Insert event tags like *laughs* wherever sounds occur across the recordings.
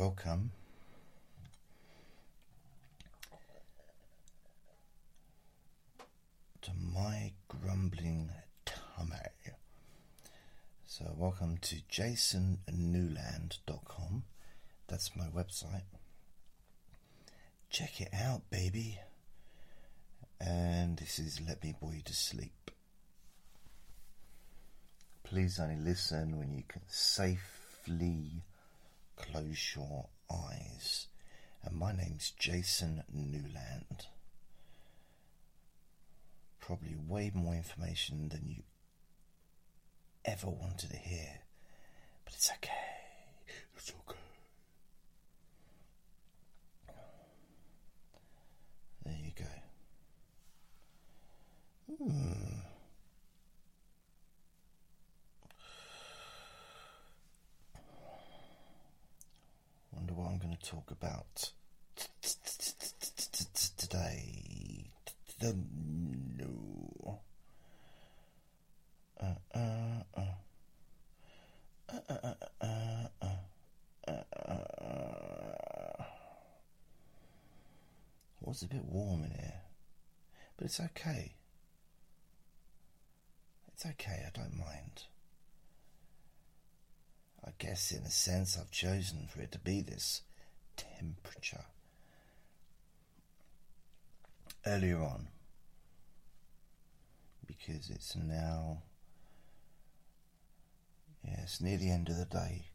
welcome. To my grumbling tummy. So, welcome to jasonnewland.com. That's my website. Check it out, baby. And this is Let Me Bore You to Sleep. Please only listen when you can safely close your eyes. And my name's Jason Newland. Probably way more information than you ever wanted to hear. But it's okay. It's okay. There you go. Hmm. What I'm going to talk about today. No. Uh. uh, uh. uh Was a bit warm in here, but it's okay. It's okay, I don't mind. I guess, in a sense, I've chosen for it to be this temperature. Earlier on, because it's now, it's near the end of the day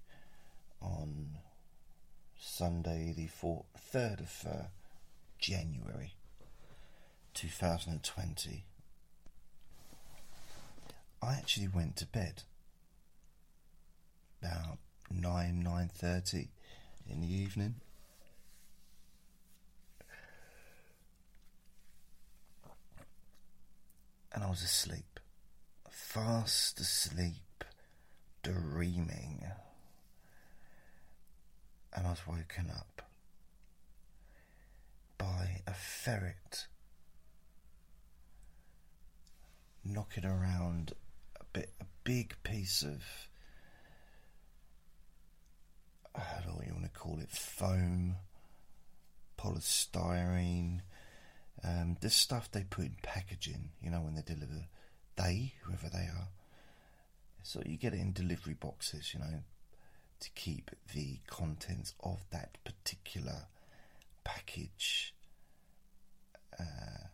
on Sunday, the 4th, 3rd of uh, January 2020. I actually went to bed about nine nine thirty in the evening. And I was asleep, fast asleep, dreaming. And I was woken up by a ferret knocking around a bit, a big piece of I don't know what you want to call it, foam, polystyrene, um, this stuff they put in packaging, you know, when they deliver, they, whoever they are. So you get it in delivery boxes, you know, to keep the contents of that particular package uh,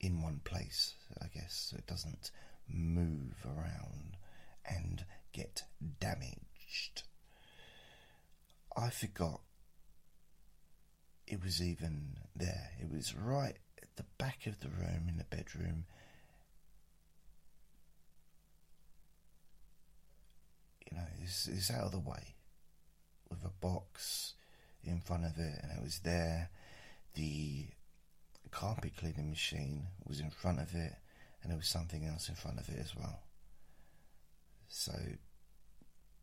in one place, I guess, so it doesn't move around and get damaged. I forgot it was even there. It was right at the back of the room in the bedroom. You know, it's, it's out of the way with a box in front of it, and it was there. The carpet cleaning machine was in front of it, and there was something else in front of it as well. So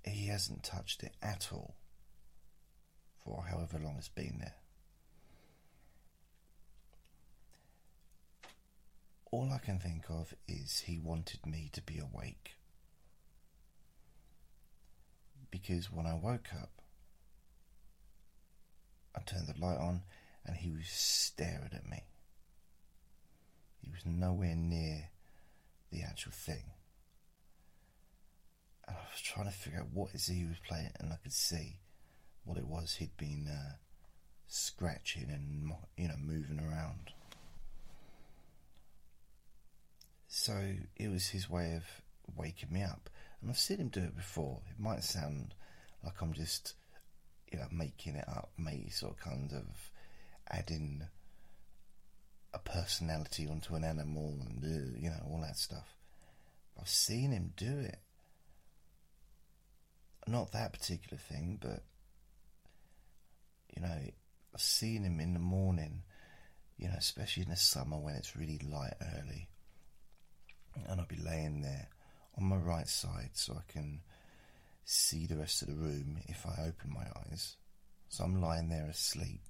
he hasn't touched it at all for however long it's been there. All I can think of is he wanted me to be awake. Because when I woke up, I turned the light on and he was staring at me. He was nowhere near the actual thing. And I was trying to figure out what is he was playing, and I could see what it was he'd been uh, scratching and you know moving around. So it was his way of waking me up, and I've seen him do it before. It might sound like I'm just you know making it up, maybe sort of kind of adding a personality onto an animal and uh, you know all that stuff. I've seen him do it. Not that particular thing, but you know, I've seen him in the morning, you know, especially in the summer when it's really light early. And I'll be laying there on my right side so I can see the rest of the room if I open my eyes. So I'm lying there asleep.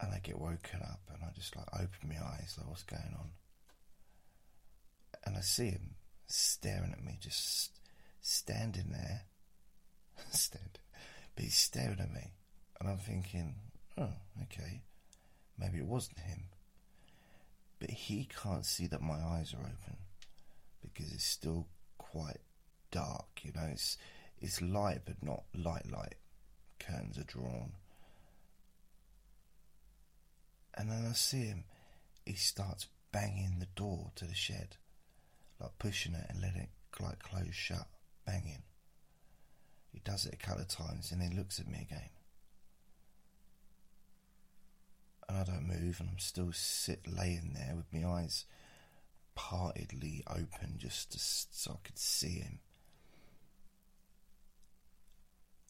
And I get woken up and I just like open my eyes, like what's going on? And I see him staring at me, just standing there *laughs* instead. But he's staring at me, and I'm thinking, oh, okay, maybe it wasn't him. But he can't see that my eyes are open because it's still quite dark, you know, it's it's light but not light light. Curtains are drawn. And then I see him, he starts banging the door to the shed, like pushing it and letting it like close shut, banging. He does it a couple of times and then looks at me again. And I don't move and I'm still sit laying there with my eyes partedly open just to, so I could see him.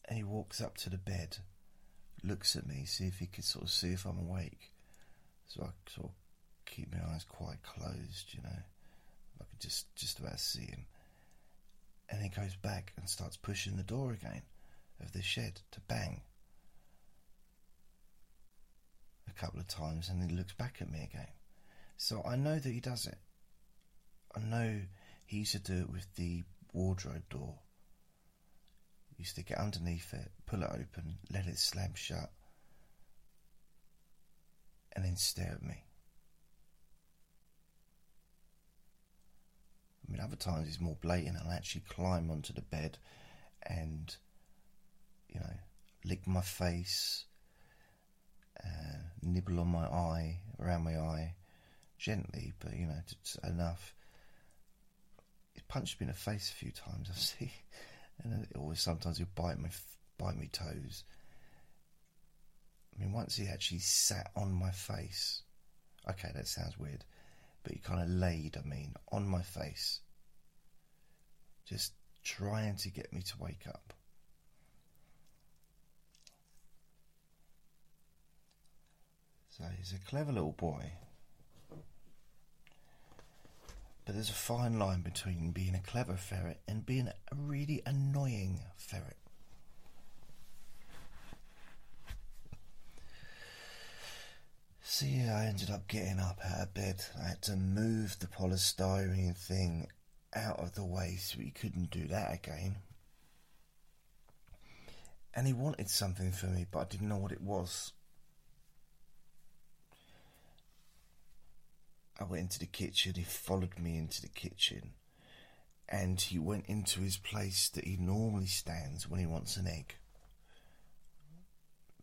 And he walks up to the bed, looks at me, see if he could sort of see if I'm awake. So I sort of keep my eyes quite closed, you know. I could just just about see him. And he goes back and starts pushing the door again of the shed to bang. A couple of times and he looks back at me again. So I know that he does it. I know he used to do it with the wardrobe door. Used to get underneath it, pull it open, let it slam shut, and then stare at me. Mean, other times it's more blatant. I'll actually climb onto the bed and, you know, lick my face, uh, nibble on my eye, around my eye, gently, but, you know, just enough. He's punched me in the face a few times, *laughs* I see. And it always sometimes he'll bite my, bite me toes. I mean, once he actually sat on my face. Okay, that sounds weird. But he kind of laid, I mean, on my face. Just trying to get me to wake up. So he's a clever little boy. But there's a fine line between being a clever ferret and being a really annoying ferret. So yeah, I ended up getting up out of bed. I had to move the polystyrene thing out of the way so he couldn't do that again. And he wanted something for me, but I didn't know what it was. I went into the kitchen, he followed me into the kitchen, and he went into his place that he normally stands when he wants an egg.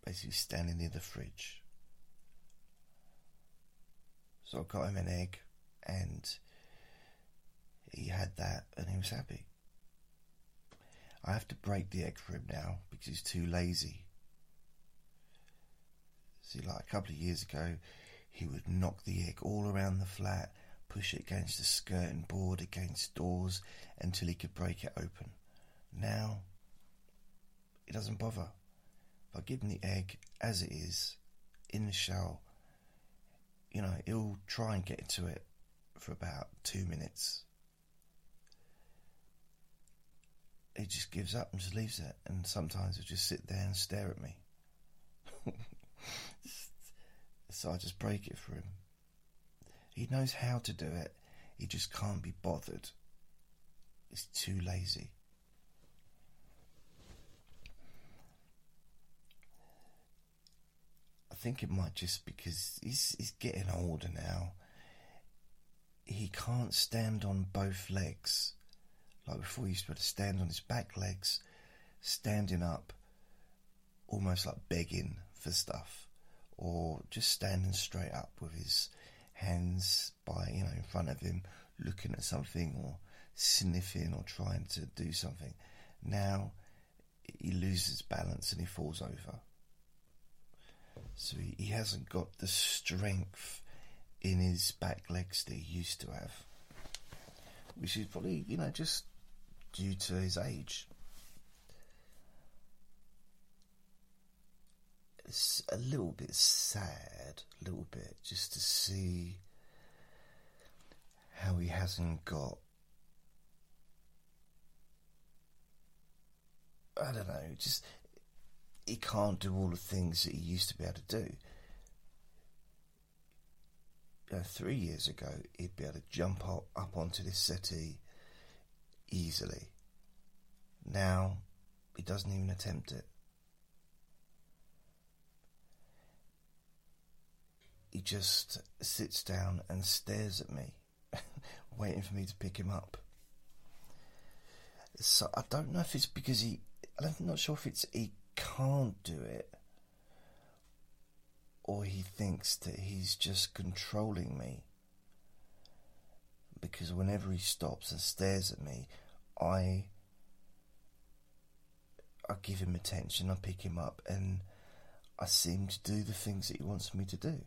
Basically, standing near the fridge. So I got him an egg, and he had that, and he was happy. I have to break the egg for him now because he's too lazy. See, like a couple of years ago, he would knock the egg all around the flat, push it against the skirting board, against doors, until he could break it open. Now, he doesn't bother. If I give him the egg as it is, in the shell, you know, he'll try and get into it for about two minutes. He just gives up and just leaves it, and sometimes he'll just sit there and stare at me. *laughs* so I just break it for him. He knows how to do it, he just can't be bothered. He's too lazy. Think it might just because he's he's getting older now. He can't stand on both legs. Like before he used to be able to stand on his back legs, standing up, almost like begging for stuff or just standing straight up with his hands by, you know, in front of him, looking at something or sniffing or trying to do something. Now he loses balance and he falls over. So he, he hasn't got the strength in his back legs that he used to have, which is probably, you know, just due to his age. it's a little bit sad, a little bit, just to see how he hasn't got. I don't know, just he can't do all the things that he used to be able to do. You know, three years ago, he'd be able to jump up, up onto this settee easily. Now, He doesn't even attempt it. He just sits down and stares at me, *laughs* waiting for me to pick him up. So I don't know if it's because he. I'm not sure if it's he can't do it, or he thinks that he's just controlling me. Because whenever he stops and stares at me, I I give him attention, I pick him up, and I seem to do the things that he wants me to do.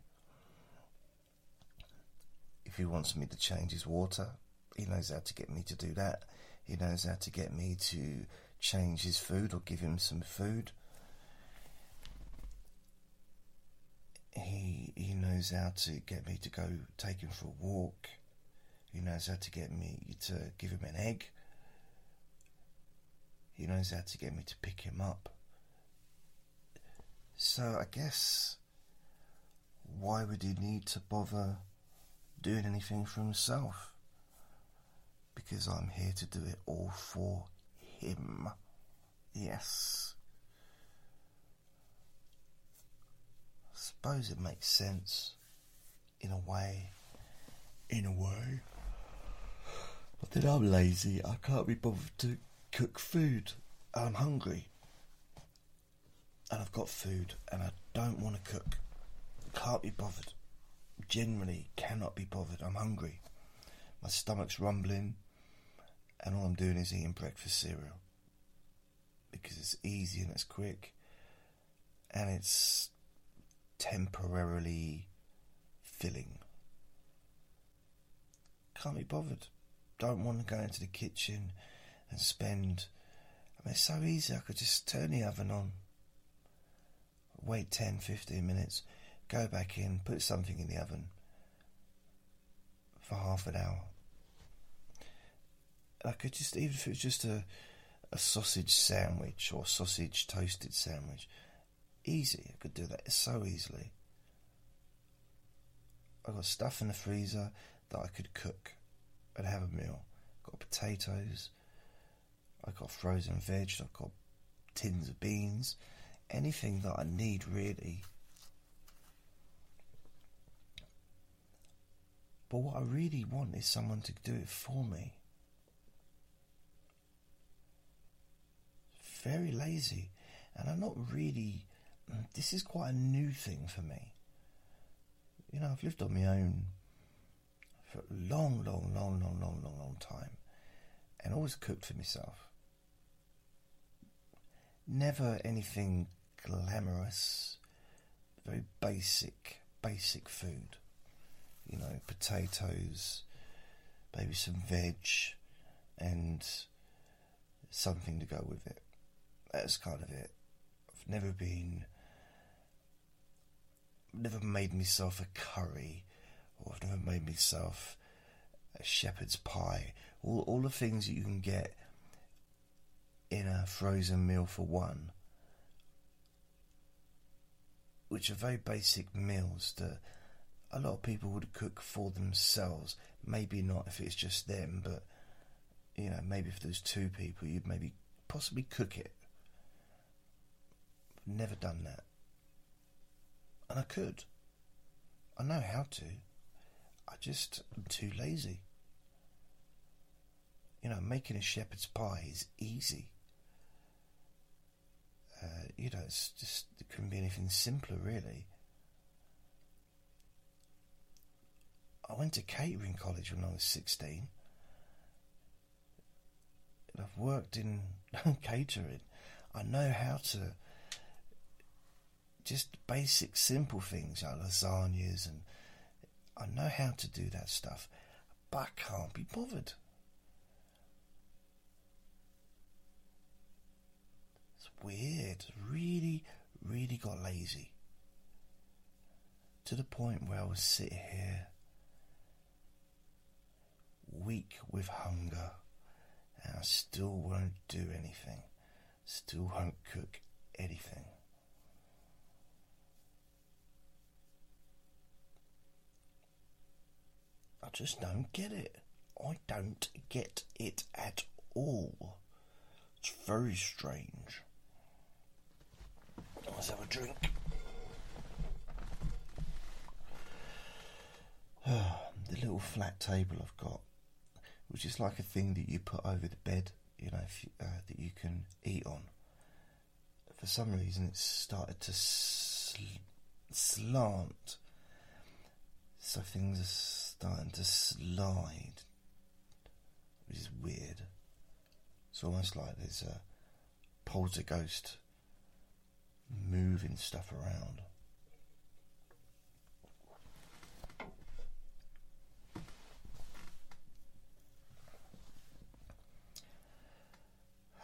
If he wants me to change his water, he knows how to get me to do that. He knows how to get me to change his food or give him some food. He he knows how to get me to go take him for a walk. He knows how to get me to give him an egg. He knows how to get me to pick him up. So I guess why would he need to bother doing anything for himself? Because I'm here to do it all for him. Yes. Suppose it makes sense in a way. In a way. But then I'm lazy. I can't be bothered to cook food. I'm hungry. And I've got food and I don't want to cook. Can't be bothered. Generally cannot be bothered. I'm hungry. My stomach's rumbling and all I'm doing is eating breakfast cereal. Because it's easy and it's quick and it's temporarily filling. Can't be bothered. Don't want to go into the kitchen and spend. I mean, it's so easy. I could just turn the oven on, wait 10, 15 minutes, go back in, put something in the oven for half an hour. I could just, even if it was just a, a sausage sandwich or sausage toasted sandwich, easy. I could do that so easily. I've got stuff in the freezer that I could cook and have a meal. I've got potatoes, I've got frozen veg, I've got tins of beans, anything that I need really. But what I really want is someone to do it for me. Very lazy, and I'm not really. This is quite a new thing for me. You know, I've lived on my own for a long, long, long, long, long, long, long time, and always cooked for myself. Never anything glamorous, very basic, basic food. You know, potatoes, maybe some veg, and something to go with it. That's kind of it. I've never been, never made myself a curry, or I've never made myself a shepherd's pie. All, all the things that you can get in a frozen meal for one, which are very basic meals that a lot of people would cook for themselves. Maybe not if it's just them, but you know, maybe if there's two people, you'd maybe possibly cook it. Never done that. And I could. I know how to. I just am too lazy. You know, making a shepherd's pie is easy. Uh, you know, it's just it couldn't be anything simpler, really. I went to catering college when I was sixteen. And I've worked in *laughs* catering. I know how to just basic, simple things like lasagnas, and I know how to do that stuff, but I can't be bothered. It's weird. Really, really got lazy. To the point where I was sitting here, weak with hunger, and I still won't do anything. Still won't cook anything. I just don't get it. I don't get it at all. It's very strange. Let's have a drink. *sighs* the little flat table I've got, which is like a thing that you put over the bed, you know, you, uh, that you can eat on. For some reason, it's started to sl- slant, so things are starting to slide, which is weird. It's almost like there's a poltergeist moving stuff around.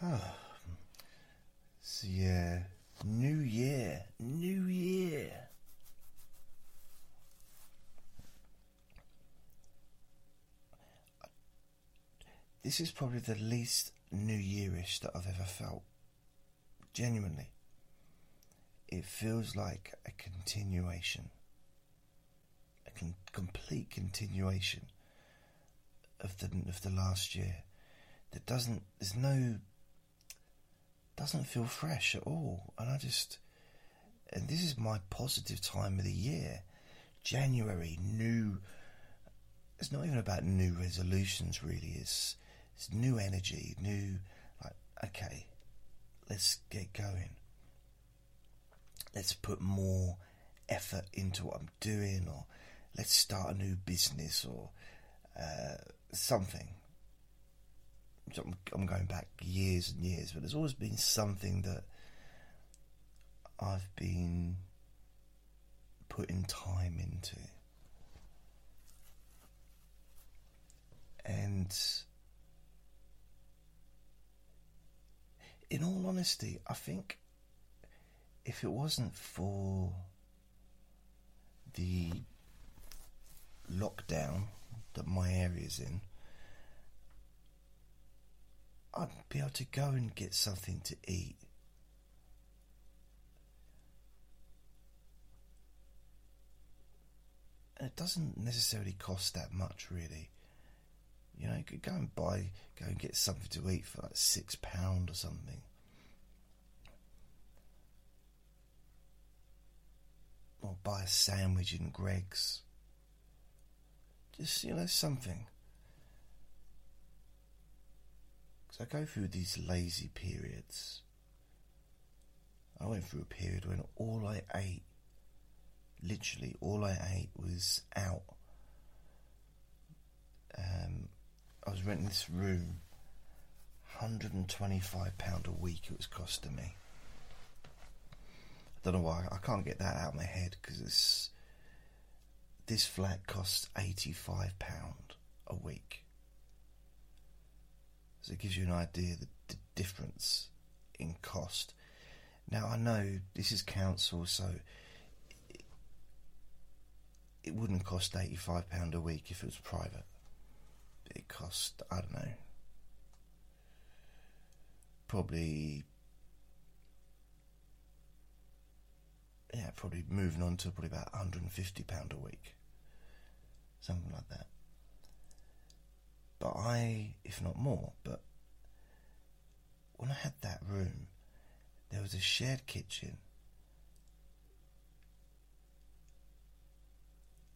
*sighs* so yeah, New Year, New Year. This is probably the least New Yearish that I've ever felt. Genuinely. It feels like a continuation, a con- complete continuation of the of the last year. That doesn't. There's no. Doesn't feel fresh at all, and I just. And this is my positive time of the year. January, new. It's not even about new resolutions, really. It's it's new energy, new. Like, okay, let's get going let's put more effort into what I'm doing, or let's start a new business, or uh, something. I'm, I'm going back years and years, but there's always been something that I've been putting time into. And in all honesty, I think if it wasn't for the lockdown that my area's in, I'd be able to go and get something to eat. And it doesn't necessarily cost that much, really. You know, you could go and buy, go and get something to eat for like six pound or something. or buy a sandwich in Greggs. Just, you know, something. Because I go through these lazy periods. I went through a period when all I ate, literally all I ate was out. Um, I was renting this room, £125 a week it was costing me. I don't know why I can't get that out of my head because it's this flat costs eighty five pound a week. So it gives you an idea the, the difference in cost. Now I know this is council, so it, wouldn't cost eighty five pound a week if it was private. It cost I don't know, probably yeah, probably moving on to probably about £150 a week. Something like that. But I, if not more, but when I had that room, there was a shared kitchen.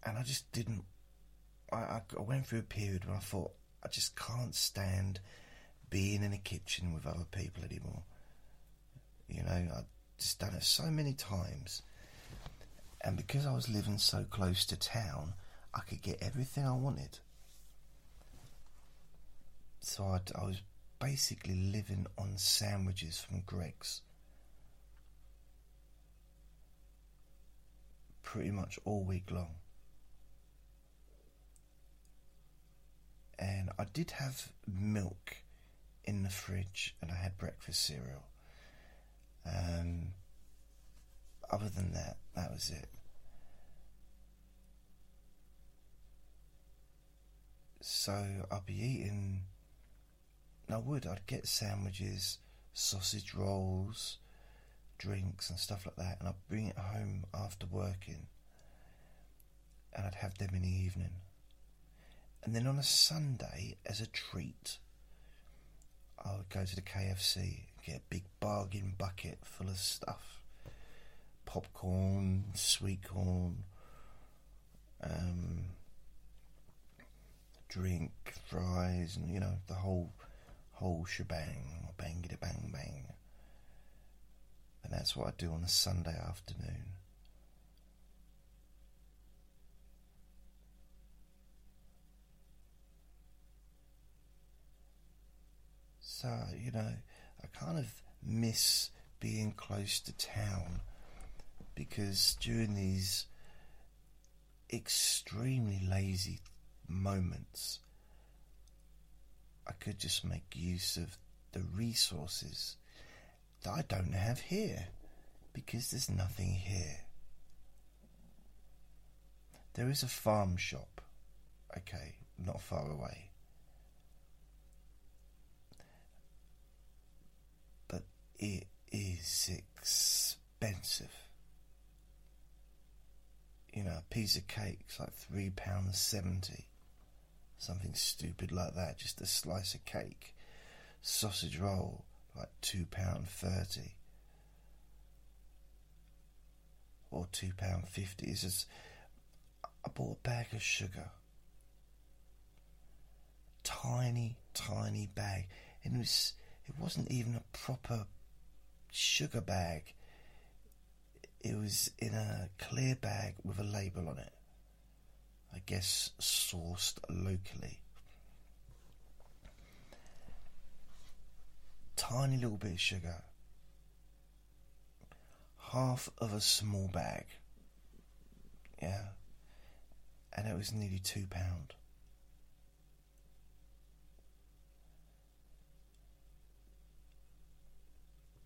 And I just didn't. I, I, went through a period where I thought, I just can't stand being in a kitchen with other people anymore. You know, I just done it so many times. And because I was living so close to town, I could get everything I wanted. So I'd, i was basically living on sandwiches from Greggs. Pretty much all week long. And I did have milk in the fridge and I had breakfast cereal. Um, other than that, that was it. So I'd be eating. I would. I'd get sandwiches, sausage rolls, drinks, and stuff like that, and I'd bring it home after working, and I'd have them in the evening. And then on a Sunday, as a treat, I would go to the KFC, get a big bargain bucket full of stuff popcorn, sweet corn, um, drink, fries, and you know, the whole whole shebang, bangity bang bang. And that's what I do on a Sunday afternoon. So, you know, I kind of miss being close to town because during these extremely lazy moments, I could just make use of the resources that I don't have here because there's nothing here. There is a farm shop, okay, not far away. But it is expensive. You know, a piece of cake's like three pounds seventy. Something stupid like that, just a slice of cake. Sausage roll, like two pound thirty. Or two pound fifty. It's just I bought a bag of sugar. Tiny, tiny bag. And it was it wasn't even a proper sugar bag. It was in a clear bag with a label on it. I guess sourced locally. Tiny little bit of sugar. Half of a small bag. Yeah. And it was nearly two pound.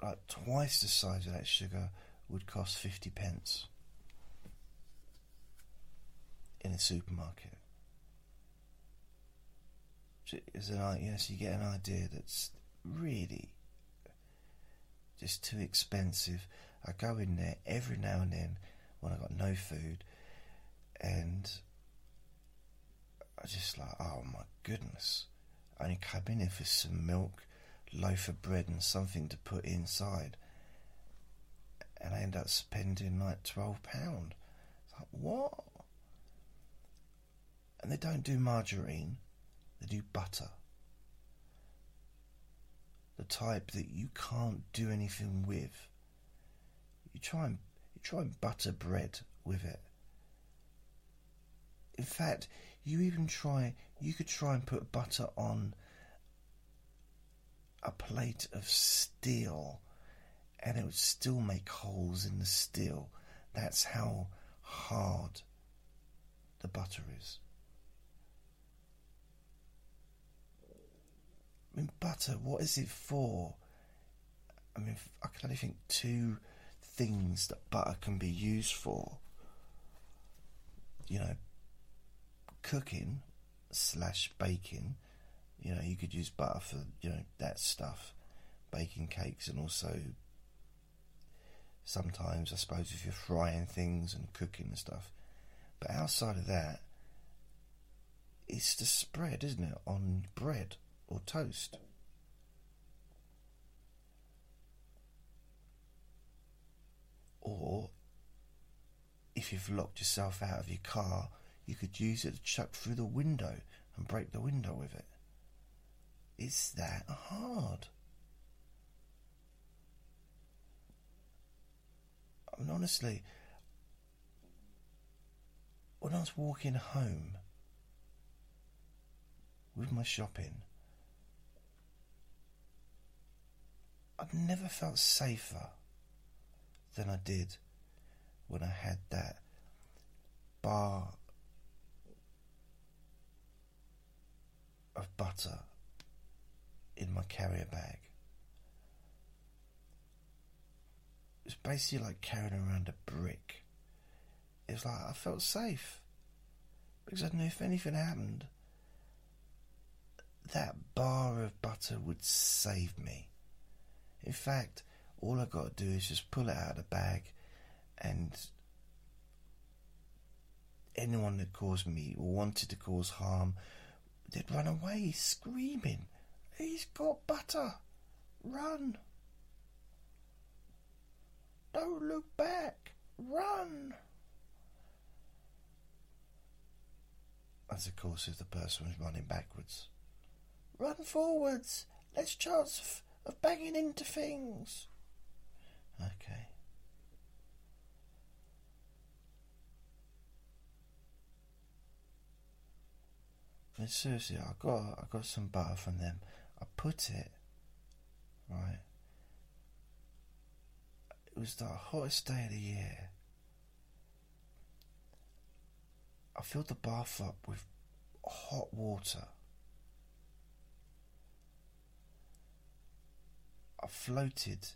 Like twice the size of that sugar would cost 50 pence in a supermarket. Is an yes, you get an idea that's really just too expensive. I go in there every now and then when I got no food, and I just like, oh my goodness! I only come in here for some milk, loaf of bread, and something to put inside and I end up spending like twelve pound. Like what? And they don't do margarine; they do butter. The type that you can't do anything with. You try and you try and butter bread with it. In fact, you even try. You could try and put butter on a plate of steel and it would still make holes in the steel. That's how hard the butter is. I mean, butter, what is it for? I mean, I can only think two things that butter can be used for. You know, cooking slash baking. You know, you could use butter for, you know, that stuff. Baking cakes and also sometimes, I suppose, if you're frying things and cooking and stuff. But outside of that, it's the spread, isn't it, on bread or toast. Or if you've locked yourself out of your car, you could use it to chuck through the window and break the window with it. It's that hard. And honestly, when I was walking home with my shopping, I've never felt safer than I did when I had that bar of butter in my carrier bag. was basically like carrying around a brick. It was like I felt safe because I knew if anything happened, that bar of butter would save me. In fact, all I got to do is just pull it out of the bag, and anyone that caused me or wanted to cause harm, they'd run away screaming. He's got butter. Run. Don't look back. Run. As of course, if the person was running backwards. Run forwards. Less chance of, of banging into things. Okay. But seriously, I got I got some butter from them. I put it right. It was the hottest day of the year. I filled the bath up with hot water. I floated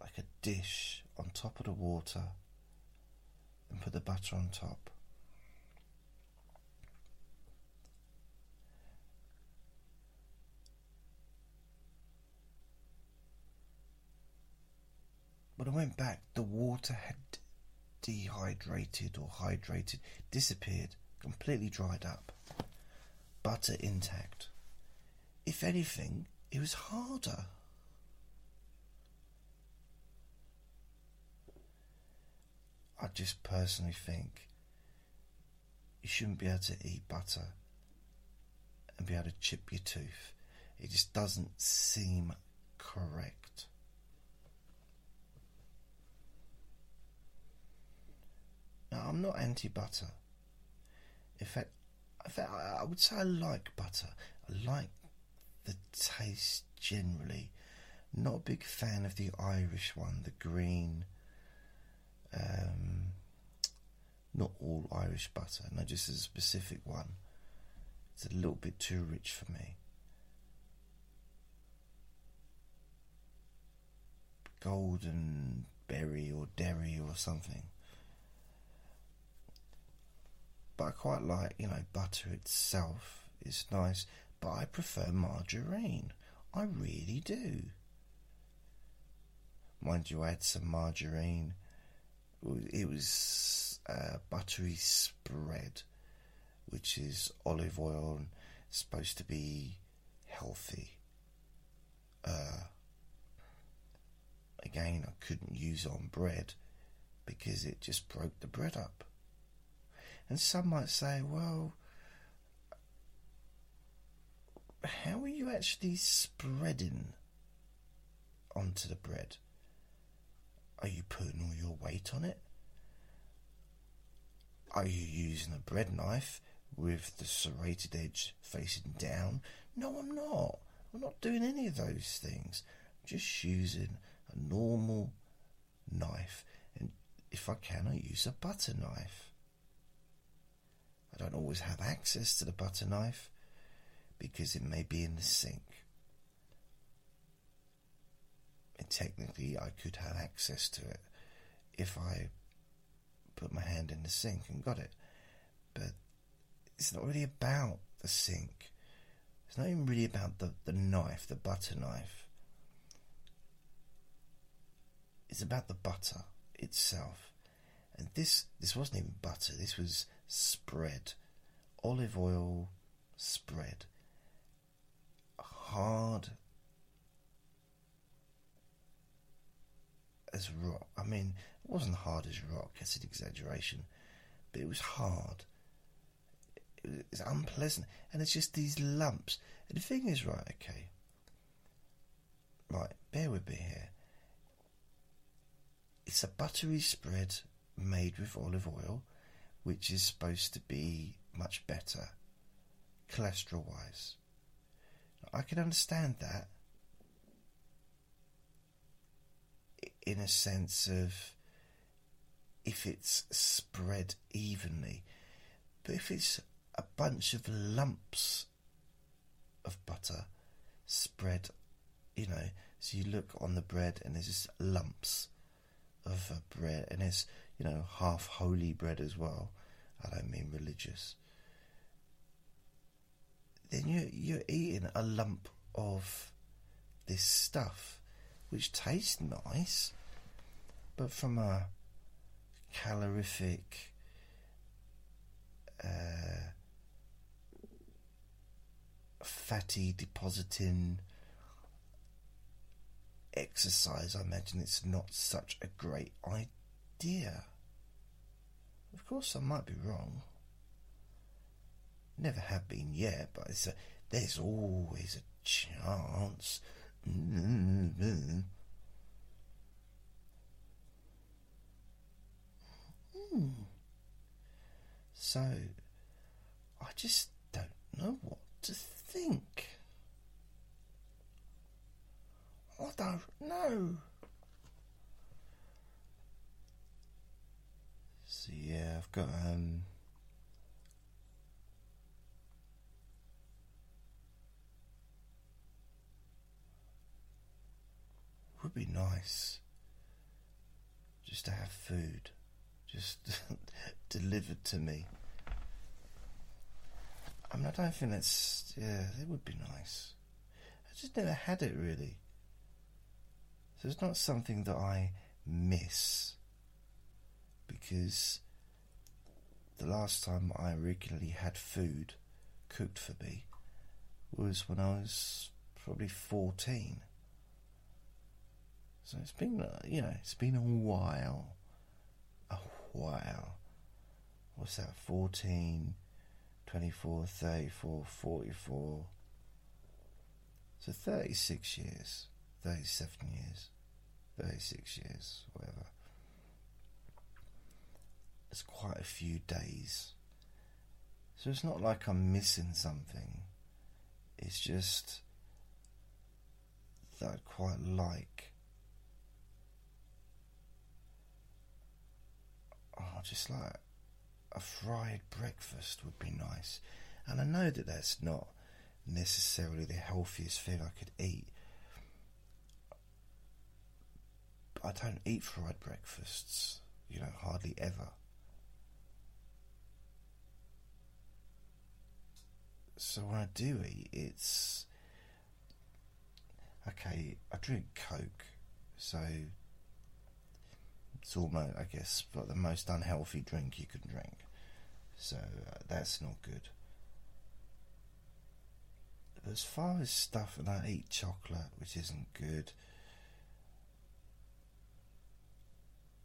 like a dish on top of the water and put the butter on top. When I went back, the water had dehydrated or hydrated, disappeared, completely dried up. Butter intact. If anything, it was harder. I just personally think you shouldn't be able to eat butter and be able to chip your tooth. It just doesn't seem correct. Now, I'm not anti butter. In fact, in fact, I would say I like butter. I like the taste generally. Not a big fan of the Irish one, the green. Um, not all Irish butter, no, just a specific one. It's a little bit too rich for me. Golden berry or dairy or something. But I quite like, you know, butter itself is nice, but I prefer margarine. I really do. Mind you, I had some margarine. It was a buttery spread, which is olive oil and supposed to be healthy. Uh, again, I couldn't use on bread because it just broke the bread up. And some might say, well, how are you actually spreading onto the bread? Are you putting all your weight on it? Are you using a bread knife with the serrated edge facing down? No, I'm not. I'm not doing any of those things. I'm just using a normal knife, and if I can, I use a butter knife. I don't always have access to the butter knife because it may be in the sink. And technically, I could have access to it if I put my hand in the sink and got it. But it's not really about the sink. It's not even really about the, the knife, the butter knife. It's about the butter itself. And this this wasn't even butter, this was spread, olive oil spread, hard as rock. I mean, it wasn't hard as rock, that's an exaggeration, but it was hard. It was unpleasant, and it's just these lumps. And the thing is, right, okay, right, bear with me here. It's a buttery spread made with olive oil which is supposed to be much better cholesterol wise. I can understand that in a sense of if it's spread evenly, but if it's a bunch of lumps of butter spread, you know, so you look on the bread and there's just lumps of uh, bread and there's you know, half holy bread as well. I don't mean religious. Then you're, you're eating a lump of this stuff, which tastes nice, but from a calorific, uh, fatty depositing exercise, I imagine it's not such a great idea. Of course, I might be wrong. Never have been yet, but a, there's always a chance. Mm-hmm. Hmm. So, I just don't know what to think. I don't know. So yeah, I've got um would be nice just to have food just *laughs* delivered to me. I mean, I don't think that's yeah, it would be nice. I just never had it really. So it's not something that I miss because the last time I regularly had food cooked for me was when I was probably 14. So it's been, uh, you know, it's been a while. A while. What's that? 14, 24, 34, 44. So 36 years. 37 years, 36 years, whatever. It's quite a few days. So it's not like I'm missing something. It's just that I'd quite like. Oh, just like a fried breakfast would be nice. And I know that that's not necessarily the healthiest thing I could eat, But I don't eat fried breakfasts, you know, hardly ever. So when I do eat, it's okay. I drink Coke, so it's almost, I guess, like the most unhealthy drink you can drink. So uh, that's not good. As far as stuff, and I eat chocolate, which isn't good.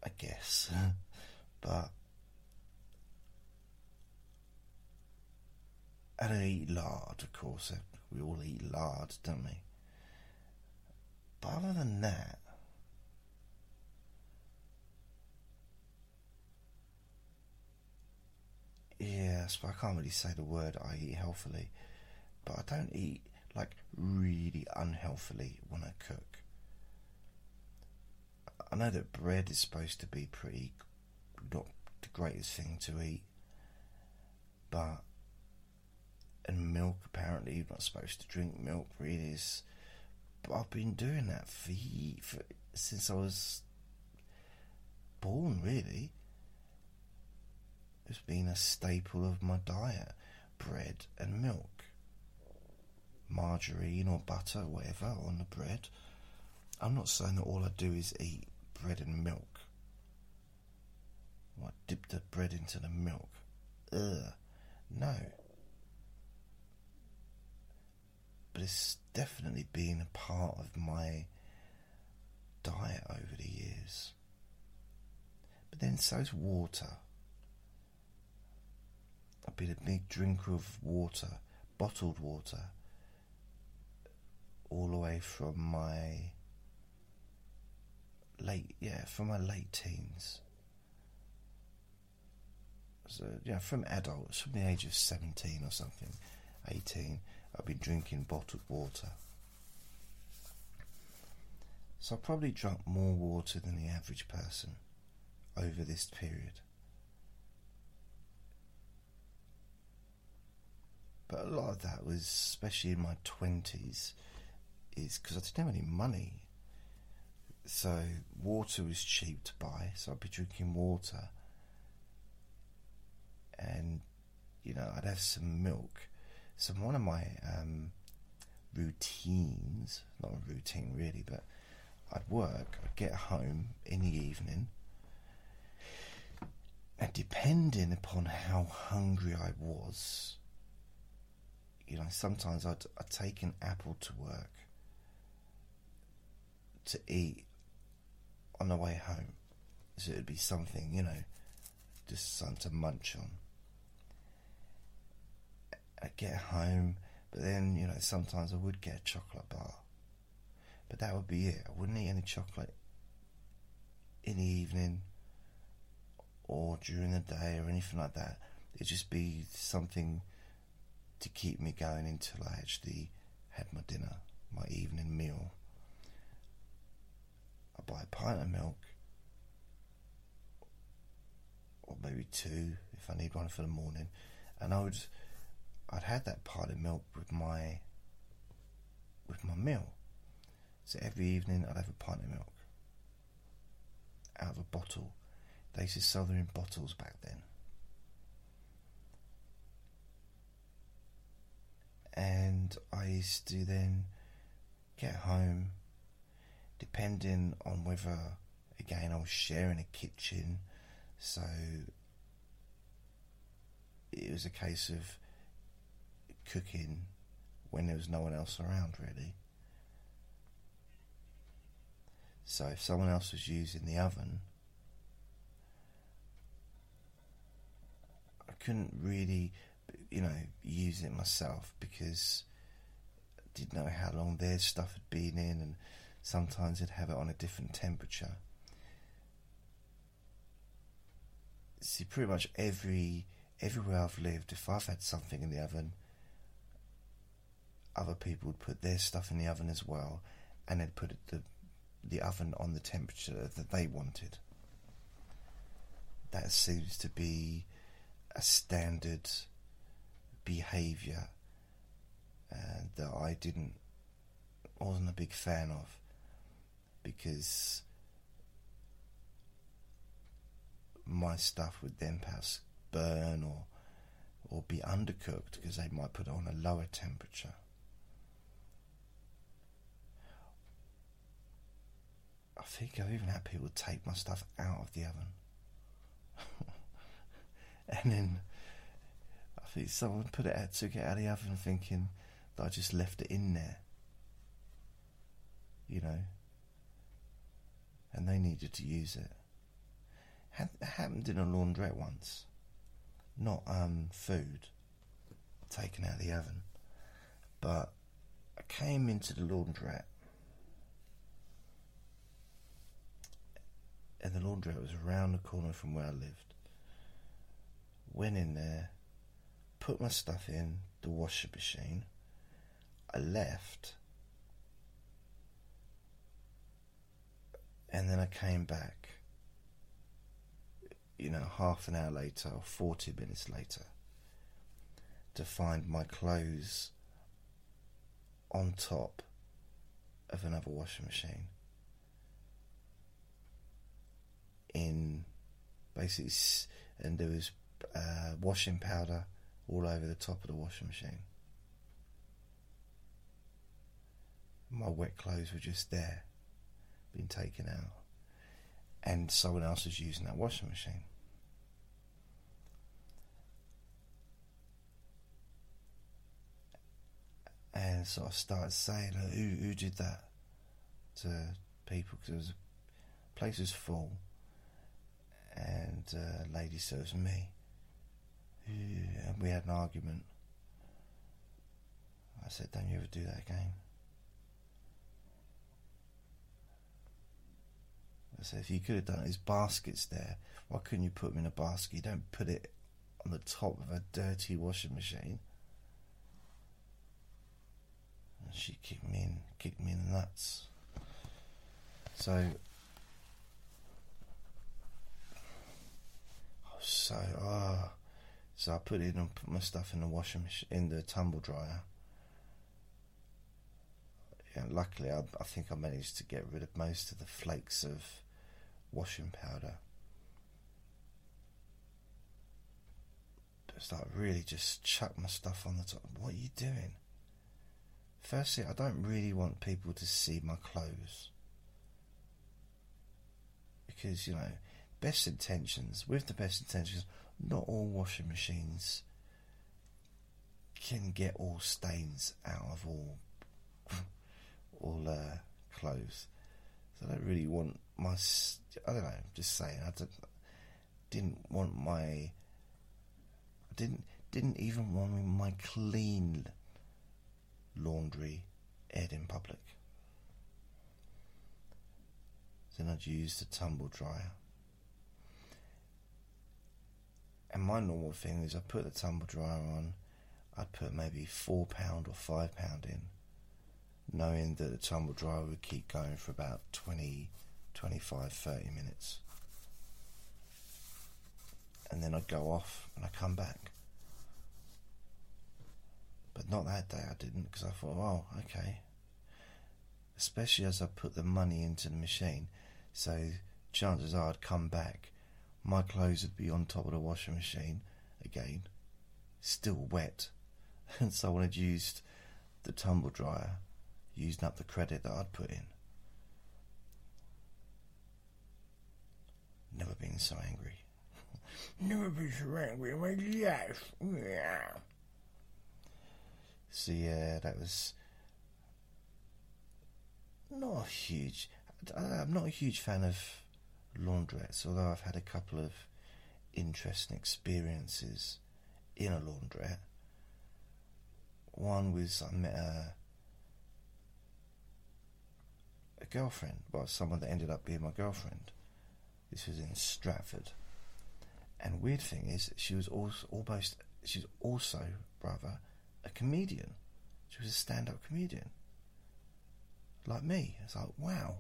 I guess. *laughs* but I don't eat lard, of course. We all eat lard, don't we? But other than that, yes, but I can't really say the word I eat healthily. But I don't eat like really unhealthily when I cook. I know that bread is supposed to be pretty not the greatest thing to eat, but and milk apparently. You're not supposed to drink milk really. But I've been doing that for, for since I was born really. It's been a staple of my diet. Bread and milk. Margarine or butter whatever on the bread. I'm not saying that all I do is eat bread and milk. I dip the bread into the milk? Ugh, no. But it's definitely been a part of my diet over the years. But then so's water. I've been a big drinker of water, bottled water, all the way from my late, yeah, from my late teens. So, yeah, from adults, from the age of 17 or something, 18, I've been drinking bottled water. So I probably drank more water than the average person over this period. But a lot of that was, especially in my 20s, is because I didn't have any money so water was cheap to buy, so I'd be drinking water, and you know I'd have some milk. So one of my um, routines, not a routine really, but I'd work, I'd get home in the evening, and depending upon how hungry I was, you know, sometimes I'd, I'd take an apple to work to eat on the way home. So it'd be something, you know, just something to munch on. I'd get home, but then, you know, sometimes I would get a chocolate bar. But that would be it. I wouldn't eat any chocolate in the evening or during the day or anything like that. It'd just be something to keep me going until I actually had my dinner, my evening meal. I buy a pint of milk, or maybe two if I need one for the morning, and I would, I'd had that pint of milk with my, with my meal. So every evening I'd have a pint of milk out of a bottle. They used to sell them in bottles back then. And I used to then get home, depending on whether, again, I was sharing a kitchen, so it was a case of cooking when there was no one else around, really. So if someone else was using the oven, I couldn't really, you know, use it myself because I didn't know how long their stuff had been in, and sometimes they'd have it on a different temperature. See, pretty much every everywhere I've lived, if I've had something in the oven, other people would put their stuff in the oven as well, and they'd put the the oven on the temperature that they wanted. That seems to be a standard behaviour uh, that I didn't wasn't a big fan of because my stuff would then perhaps burn or or be undercooked because they might put it on a lower temperature. I think I've even had people take my stuff out of the oven. *laughs* and then I think someone put it out, took it out of the oven thinking that I just left it in there. You know? And they needed to use it. It happened in a laundrette once. Not um, food taken out of the oven. But I came into the laundrette and the laundrette was around the corner from where I lived. Went in there, put my stuff in the washing machine. I left, and then I came back. You know, half an hour later or forty minutes later, to find my clothes on top of another washing machine. In basically, and there was uh, washing powder all over the top of the washing machine. My wet clothes were just there, being taken out, and someone else was using that washing machine. And so I started saying, "Who who did that?" to people because the place was full and uh, lady serves me. And we had an argument. I said, Don't you ever do that again. I said, If you could have done it, there's baskets there. Why couldn't you put them in a basket? You don't put it on the top of a dirty washing machine. And she kicked me in, kicked me in the nuts. So So, ah, so I put it and put my stuff in the washing machine, in the tumble dryer. Yeah, luckily, I, I think I managed to get rid of most of the flakes of washing powder. It's like really just chuck my stuff on the top. What are you doing? Firstly, I don't really want people to see my clothes because you know best intentions, with the best intentions, not all washing machines can get all stains out of all *laughs* all uh, clothes. So I don't really want my. I don't know. Just saying. I didn't, want my. I didn't didn't even want my clean laundry aired in public. Then I'd use the tumble dryer. And my normal thing is I put the tumble dryer on, I'd put maybe four pound or five pound in, knowing that the tumble dryer would keep going for about 20, 25, 30 minutes. And then I'd go off and I'd come back. But not that day I didn't because I thought, oh, okay. Especially as I put the money into the machine. So chances are I'd come back, my clothes would be on top of the washing machine again, still wet. *laughs* And someone had used the tumble dryer, using up the credit that I'd put in. Never been so angry. *laughs* Never been so angry in my life. Yeah. So yeah, that was not a huge. I'm not a huge fan of laundrettes, although I've had a couple of interesting experiences in a laundrette. One was I met a a girlfriend, well, someone that ended up being my girlfriend. This was in Stratford, and weird thing is, she was also almost she's also rather a comedian. She was a stand up comedian. Like me. It's like, wow.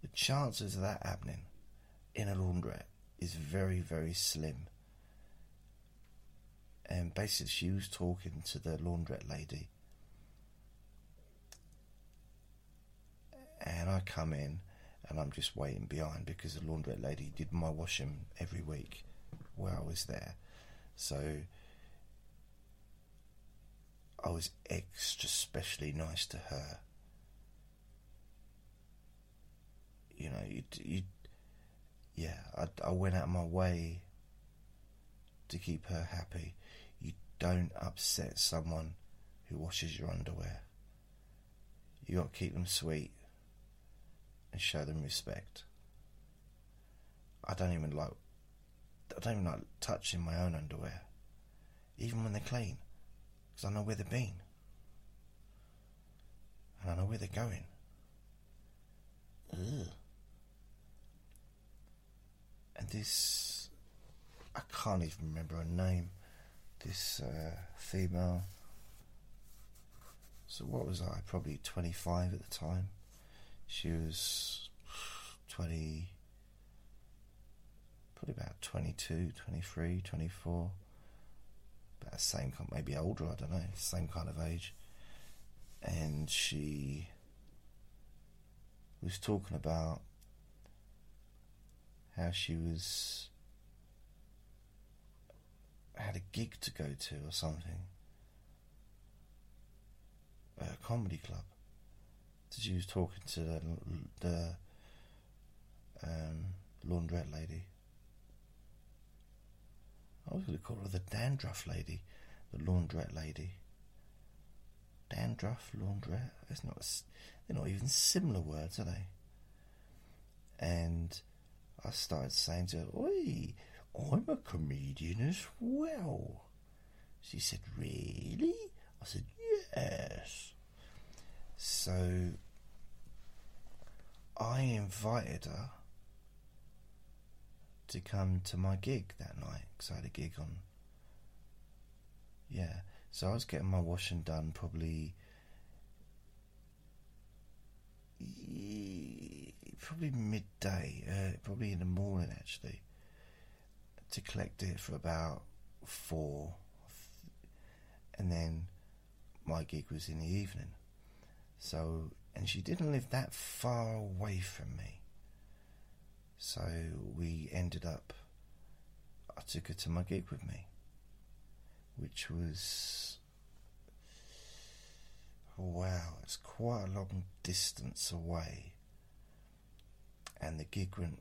The chances of that happening in a laundrette is very, very slim. And basically, she was talking to the laundrette lady. And I come in and I'm just waiting behind because the laundrette lady did my washing every week while I was there. So I was extra specially nice to her. You know, you, you yeah, I, I went out of my way to keep her happy. You don't upset someone who washes your underwear. You got to keep them sweet and show them respect. I don't even like I don't even like touching my own underwear, even when they're clean because I know where they've been. And I know where they're going. Ugh. This, I can't even remember her name, this uh, female. So, what was I? Probably 25 at the time. She was 20, probably about 22, 23, 24 about the same, kind, maybe older, I don't know, same kind of age. And she was talking about how she was had a gig to go to or something at a comedy club. So she was talking to the the um, laundrette lady, I was going to call her the dandruff lady, the laundrette lady. Dandruff, laundrette. It's not. They're not even similar words, are they? And I started saying to her, "Oi, I'm a comedian as well." She said, "Really?" I said, "Yes." So I invited her to come to my gig that night because I had a gig on. Yeah, so I was getting my washing done probably. Probably midday, uh, probably in the morning actually, to collect it for about four, and then my gig was in the evening. So, and she didn't live that far away from me. So we ended up, I took her to my gig with me, which was, oh wow, it's quite a long distance away. And the gig went,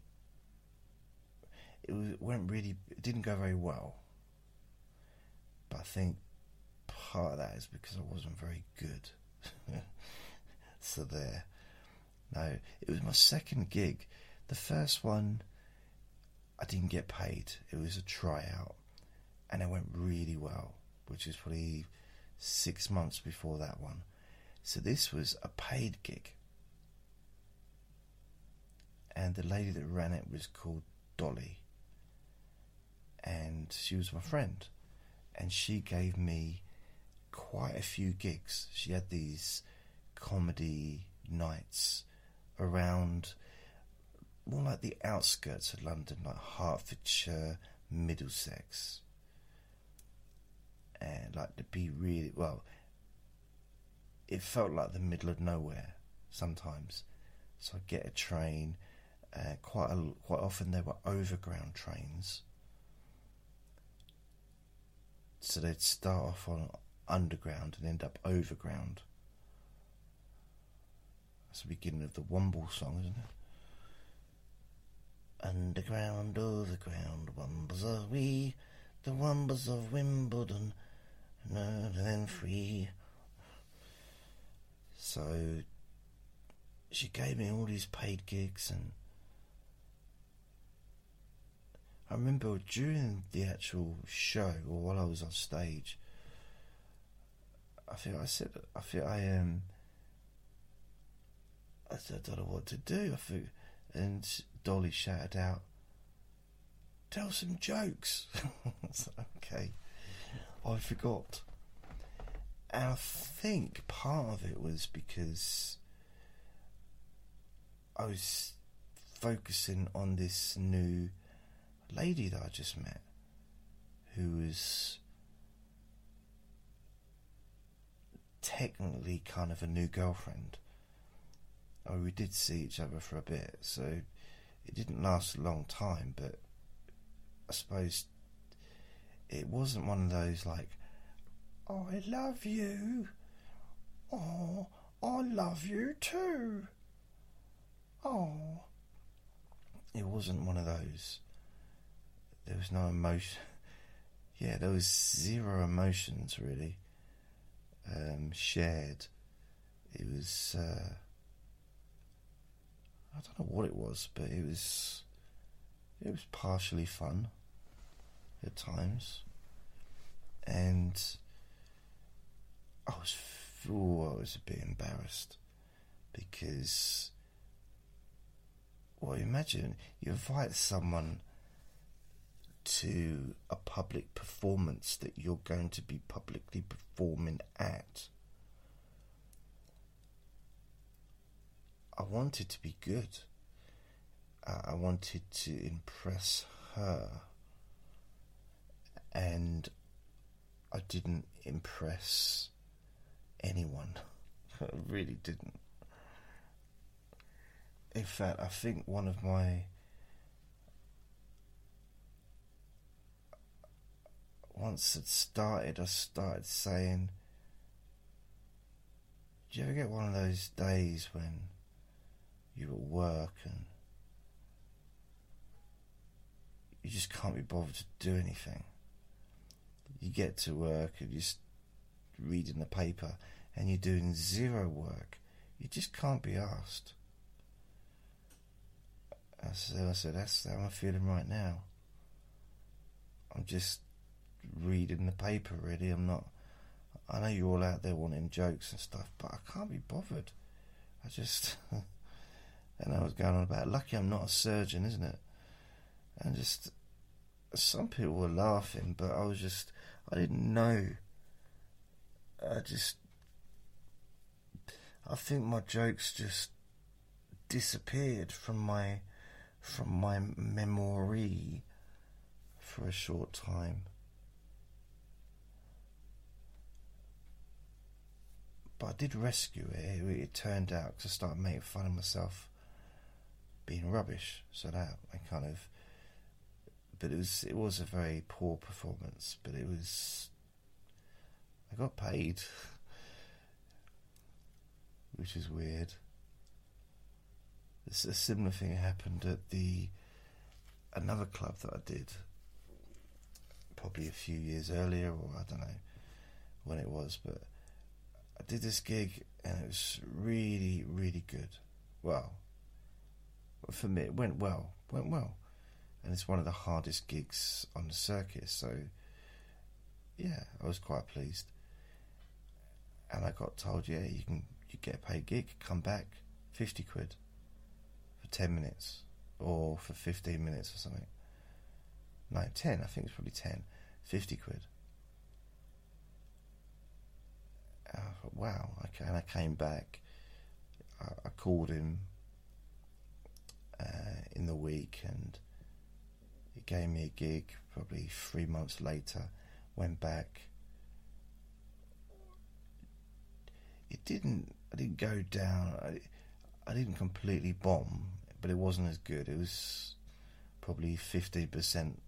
it went really, it didn't go very well. But I think part of that is because I wasn't very good. *laughs* so there. No, it was my second gig. The first one, I didn't get paid. It was a tryout, and it went really well, which is probably six months before that one. So this was a paid gig, and the lady that ran it was called Dolly, and she was my friend, and she gave me quite a few gigs. She had these comedy nights around more like the outskirts of London, like Hertfordshire, Middlesex. And like to be really well, it felt like the middle of nowhere sometimes. So I'd get a train. Uh, quite a, quite often there were overground trains. So they'd start off on underground and end up overground. That's the beginning of the Womble song, isn't it? Underground, overground, Wombles are we, the Wombles of Wimbledon, and then free. So she gave me all these paid gigs, and I remember during the actual show, or while I was on stage, I think I said, I think I um, I I don't know what to do. I think, and Dolly shouted out, "Tell some jokes." *laughs* okay, I forgot. And I think part of it was because I was focusing on this new lady that I just met, who was technically kind of a new girlfriend. Oh, we did see each other for a bit, so it didn't last a long time, but I suppose it wasn't one of those like, oh, I love you. Oh, I love you too. Oh. It wasn't one of those. There was no emotion. Yeah, there was zero emotions really um, shared. It was. Uh, I don't know what it was, but it was. It was partially fun at times, and I was. Oh, I was a bit embarrassed because. Well, imagine you invite someone to a public performance that you're going to be publicly performing at. I wanted to be good. I wanted to impress her. And I didn't impress anyone. *laughs* I really didn't. In fact, I think one of my once it started, I started saying, Do you ever get one of those days when you're at work and you just can't be bothered to do anything? You get to work and you're just reading the paper and you're doing zero work. You just can't be asked. I said, I said, that's how I'm feeling right now. I'm just reading the paper, really. I'm not. I know you're all out there wanting jokes and stuff, but I can't be bothered. I just. *laughs* and I was going on about. Lucky I'm not a surgeon, isn't it? And just. Some people were laughing, but I was just. I didn't know. I just. I think my jokes just disappeared from my from my memory for a short time. But I did rescue it. It, it turned out because I started making fun of myself being rubbish. So that I kind of. But it was it was a very poor performance. But it was. I got paid, *laughs* which is weird. It's a similar thing happened at the another club that I did probably a few years earlier, or I don't know when it was, but I did this gig and it was really, really good. Well, for me, it went well, went well, and it's one of the hardest gigs on the circuit. So, yeah, I was quite pleased. And I got told, yeah, you can you get a paid gig, come back, fifty quid for ten minutes, or for fifteen minutes or something. No, ten. I think it's probably ten. Fifty quid. Thought, wow, okay. And I came back. I, I called him uh, in the week, and he gave me a gig. Probably three months later, went back. It didn't. I didn't go down. I, I didn't completely bomb, but it wasn't as good. It was probably fifty percent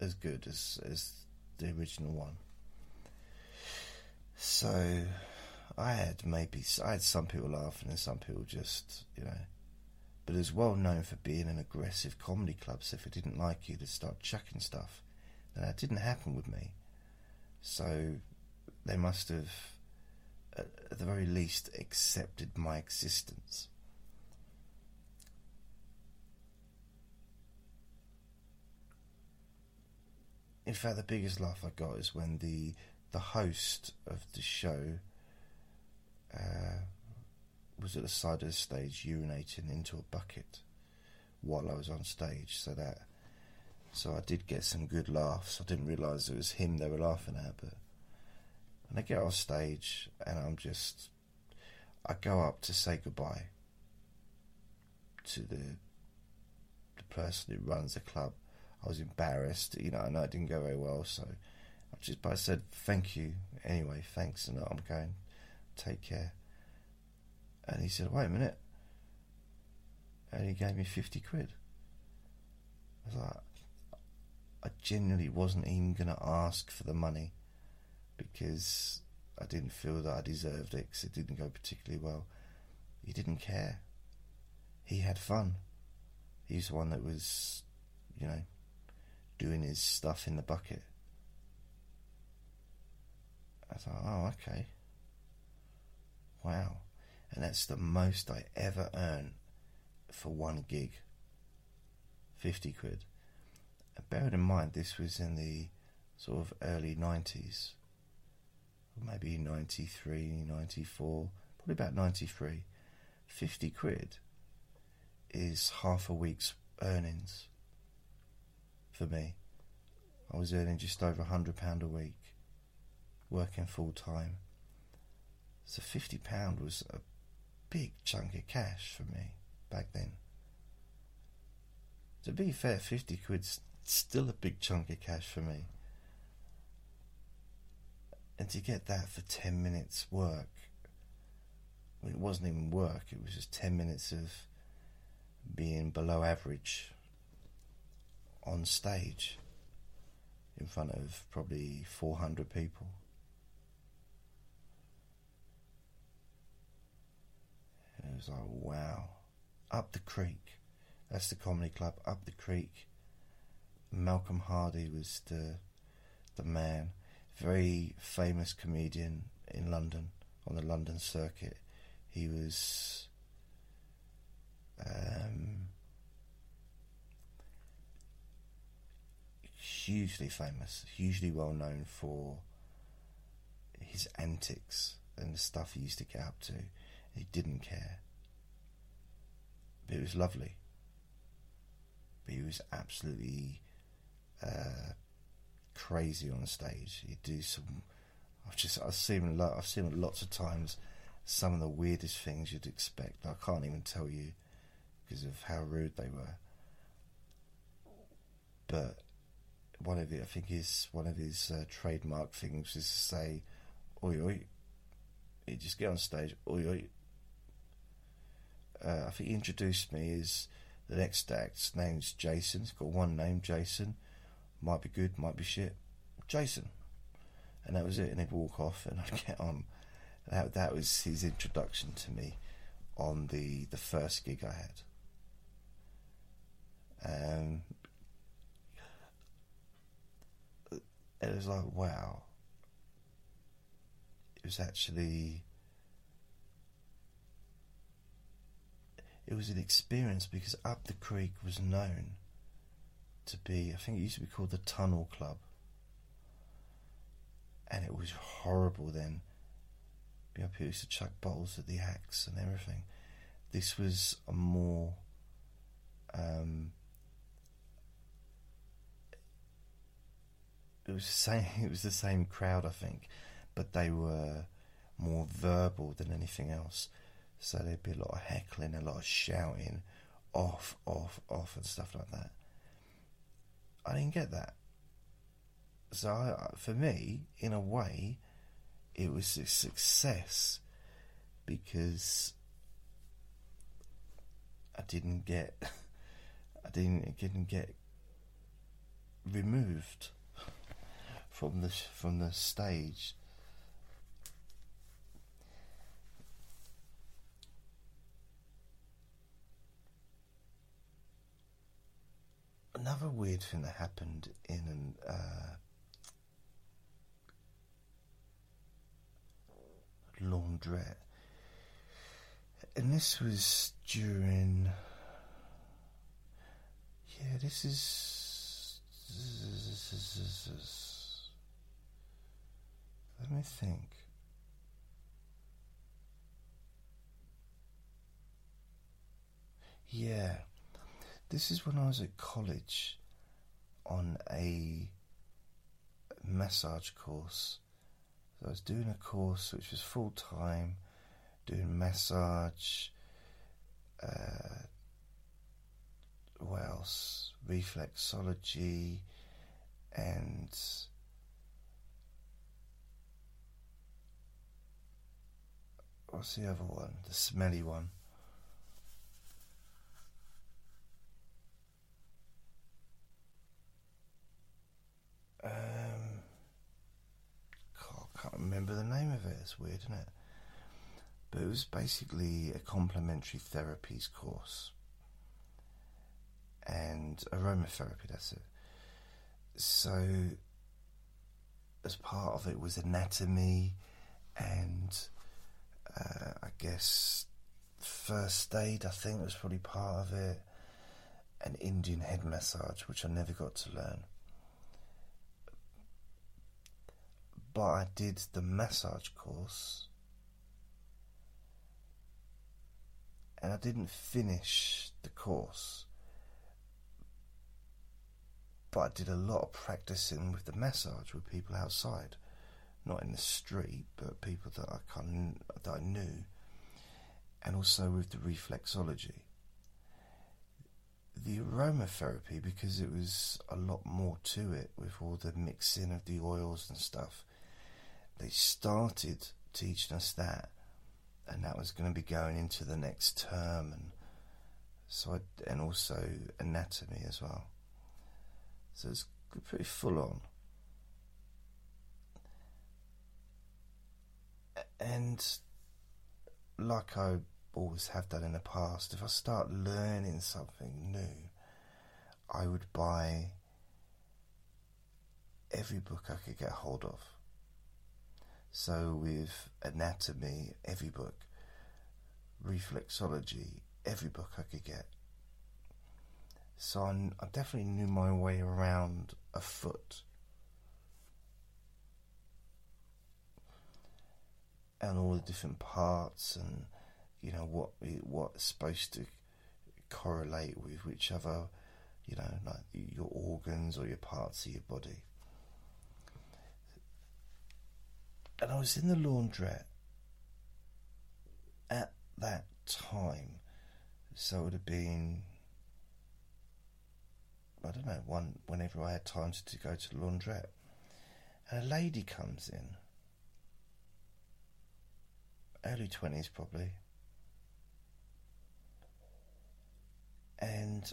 as good as as the original one. So I had maybe I had some people laughing and some people just you know, but it was well known for being an aggressive comedy club. So if it didn't like you, they'd start chucking stuff. And that didn't happen with me. So they must have, at the very least, accepted my existence. In fact, the biggest laugh I got is when the the host of the show uh, was at the side of the stage urinating into a bucket while I was on stage. So that so I did get some good laughs. I didn't realise it was him they were laughing at, but and I get off stage and I'm just I go up to say goodbye to the the person who runs the club. I was embarrassed, you know, I know it didn't go very well, so Just but I said thank you anyway, thanks, and I'm going. Take care. And he said, wait a minute. And he gave me fifty quid. I was like, I genuinely wasn't even going to ask for the money because I didn't feel that I deserved it because it didn't go particularly well. He didn't care. He had fun. He's the one that was, you know, doing his stuff in the bucket. I thought, oh, okay. Wow. And that's the most I ever earn for one gig. 50 quid. Bearing in mind, this was in the sort of early 90s. Maybe 93, 94, probably about 93. 50 quid is half a week's earnings for me. I was earning just over a £100 a week, working full time. So fifty pound was a big chunk of cash for me back then. To be fair, fifty quid's still a big chunk of cash for me. And to get that for ten minutes work, it wasn't even work, it was just ten minutes of being below average on stage in front of probably 400 people. It was like, wow. Up the creek. That's the comedy club. Up the creek. Malcolm Hardee was the the man. Very famous comedian in London on the London circuit. He was um, hugely famous, hugely well known for his antics and the stuff he used to get up to. He didn't care. But it was lovely. But he was absolutely uh, crazy on stage. He'd do some. I've just I've seen a lot. I've seen lots of times some of the weirdest things you'd expect. I can't even tell you because of how rude they were. But one of it, I think, is one of his uh, trademark things is to say, "Oi oi." He'd just get on stage, "Oi oi." Uh, I think he introduced me as the next act's name's Jason. He's got one name, Jason. Might be good, might be shit. Jason. And that was it. And he'd walk off and I'd get on. That, that was his introduction to me on the, the first gig I had. Um, it was like, wow. It was actually. It was an experience because Up the Creek was known to be, I think it used to be called the Tunnel Club. And it was horrible then. You know, people used to chuck bottles at the axe and everything. This was a more um, it was the *laughs* same. It was the same crowd, I think, but they were more verbal than anything else. So there'd be a lot of heckling, a lot of shouting, off, off, off, and stuff like that. I didn't get that. So I, for me, in a way, it was a success because I didn't get, *laughs* I didn't didn't get removed from the from the stage. Another weird thing that happened in an uh, laundrette, and this was during. Yeah, this is. Let me think. Yeah, this is when I was at college on a massage course. So I was doing a course which was full time, doing massage, uh, what else? Reflexology and what's the other one? The smelly one. Um, I can't remember the name of it. It's weird, isn't it? But it was basically a complementary therapies course and aromatherapy. That's it. So, as part of it was anatomy and uh, I guess first aid, I think was probably part of it, an Indian head massage, which I never got to learn. But I did the massage course, and I didn't finish the course. But I did a lot of practicing with the massage with people outside not in the street, but people that I kind that I knew, and also with the reflexology. The aromatherapy, because it was a lot more to it with all the mixing of the oils and stuff. They started teaching us that, and that was going to be going into the next term, and so I, and also anatomy as well. So it's pretty full on. And like I always have done in the past, if I start learning something new, I would buy every book I could get hold of. So, with anatomy, every book, reflexology, every book I could get. So, I, I definitely knew my way around a foot and all the different parts and you know what what's supposed to correlate with which other you know like your organs or your parts of your body and I was in the laundrette at that time. So it would have been I don't know one whenever I had time to, to go to the laundrette. And a lady comes in. Early 20s probably. And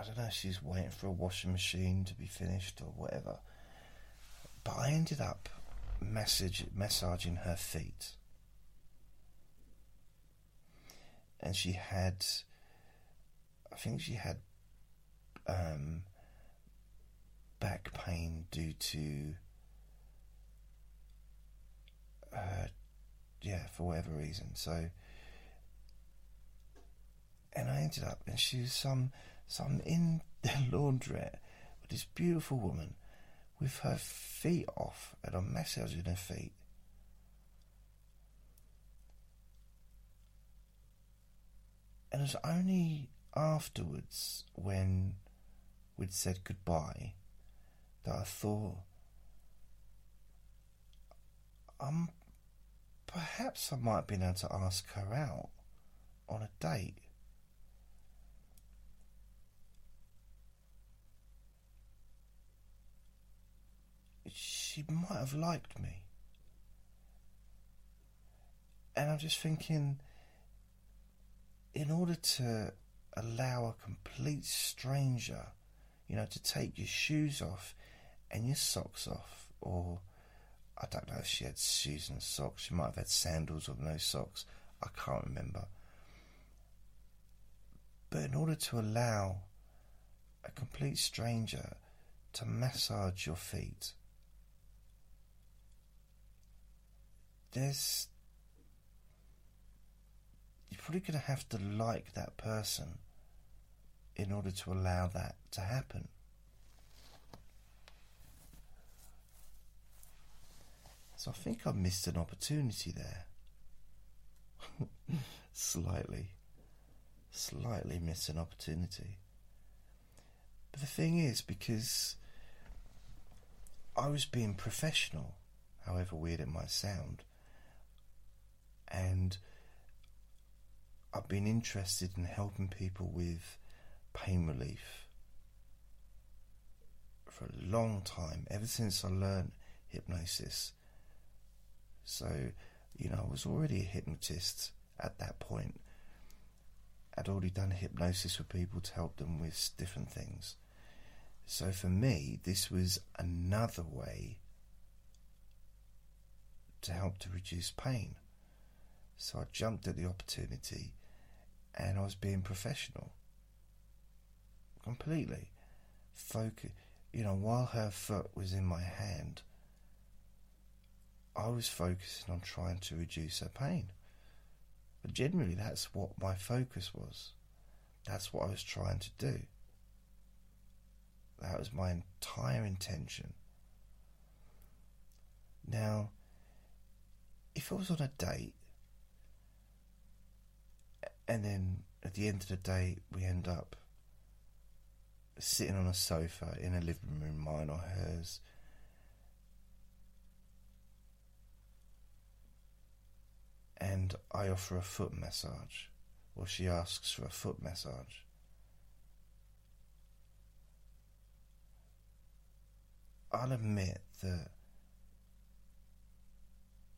I don't know, she's waiting for a washing machine to be finished or whatever. But I ended up message, massaging her feet. And she had, I think she had um, back pain due to, uh, yeah, for whatever reason. So, and I ended up, and she was some, some in the *laughs* laundrette with this beautiful woman with her feet off and I'm massaging her feet. And it was only afterwards when we'd said goodbye that I thought, um, perhaps I might have been able to ask her out on a date. She might have liked me. And I'm just thinking, in order to allow a complete stranger, you know, to take your shoes off and your socks off, or I don't know if she had shoes and socks, she might have had sandals or no socks, I can't remember. But in order to allow a complete stranger to massage your feet, there's you're probably going to have to like that person in order to allow that to happen. So I think I missed an opportunity there. *laughs* slightly. Slightly missed an opportunity. But the thing is, because I was being professional, however weird it might sound, and I've been interested in helping people with pain relief for a long time, ever since I learned hypnosis. So, you know, I was already a hypnotist at that point. I'd already done hypnosis with people to help them with different things. So for me, this was another way to help to reduce pain. So I jumped at the opportunity and I was being professional. Completely. Focus, you know, while her foot was in my hand, I was focusing on trying to reduce her pain. But generally, that's what my focus was. That's what I was trying to do. That was my entire intention. Now, if I was on a date and then at the end of the day, we end up sitting on a sofa in a living room, mine or hers. And I offer a foot massage, or she asks for a foot massage. I'll admit that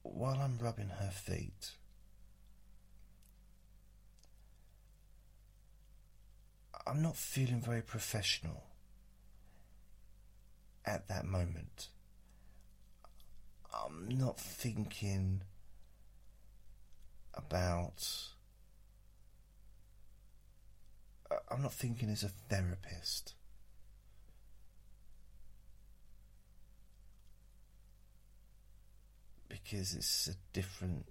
while I'm rubbing her feet, I'm not feeling very professional at that moment. I'm not thinking about. Uh, I'm not thinking as a therapist. Because it's a different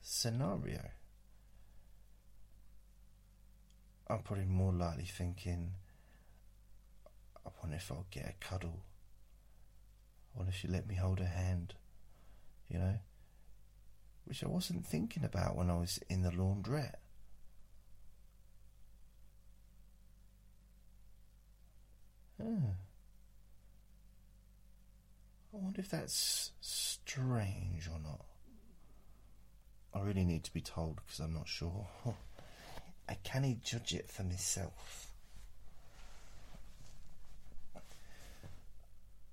scenario. I'm probably more likely thinking, I wonder if I'll get a cuddle. I wonder if she'll let me hold her hand, you know? Which I wasn't thinking about when I was in the laundrette. Hmm. I wonder if that's strange or not. I really need to be told because I'm not sure. *laughs* I can't judge it for myself.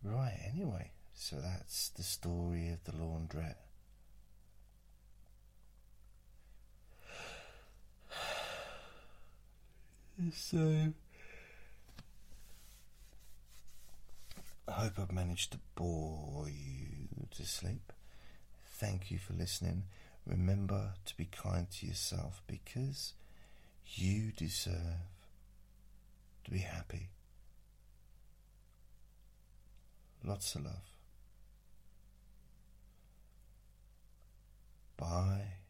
Right, anyway, so that's the story of the laundrette. So, I hope I've managed to bore you to sleep. Thank you for listening. Remember to be kind to yourself because you deserve to be happy. Lots of love. Bye.